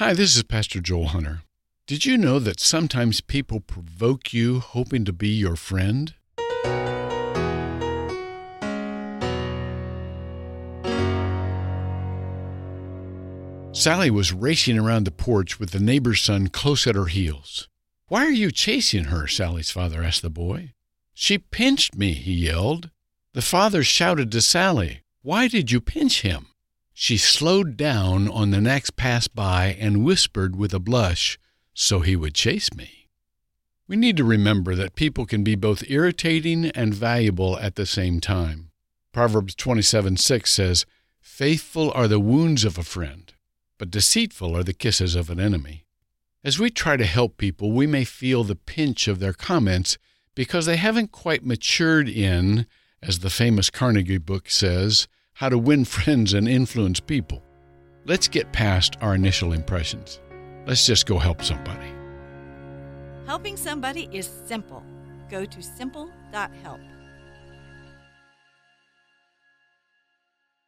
Hi, this is Pastor Joel Hunter. Did you know that sometimes people provoke you hoping to be your friend? Sally was racing around the porch with the neighbor's son close at her heels. Why are you chasing her? Sally's father asked the boy. She pinched me, he yelled. The father shouted to Sally, Why did you pinch him? She slowed down on the next pass by and whispered with a blush, So he would chase me. We need to remember that people can be both irritating and valuable at the same time. Proverbs 27 6 says, Faithful are the wounds of a friend, but deceitful are the kisses of an enemy. As we try to help people, we may feel the pinch of their comments because they haven't quite matured in, as the famous Carnegie book says, how to win friends and influence people. Let's get past our initial impressions. Let's just go help somebody. Helping somebody is simple. Go to simple.help.